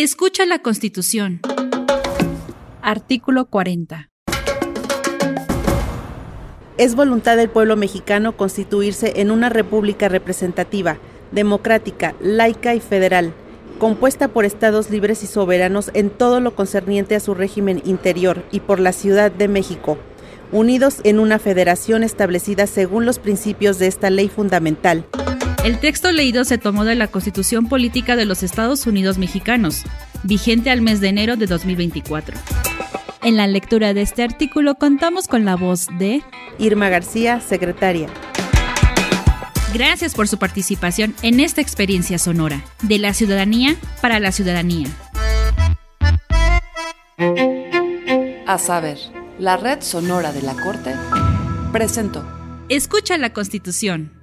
Escucha la Constitución. Artículo 40. Es voluntad del pueblo mexicano constituirse en una república representativa, democrática, laica y federal, compuesta por estados libres y soberanos en todo lo concerniente a su régimen interior y por la Ciudad de México, unidos en una federación establecida según los principios de esta ley fundamental. El texto leído se tomó de la Constitución Política de los Estados Unidos Mexicanos, vigente al mes de enero de 2024. En la lectura de este artículo contamos con la voz de Irma García, secretaria. Gracias por su participación en esta experiencia sonora, de la ciudadanía para la ciudadanía. A saber, la red sonora de la Corte presentó. Escucha la Constitución.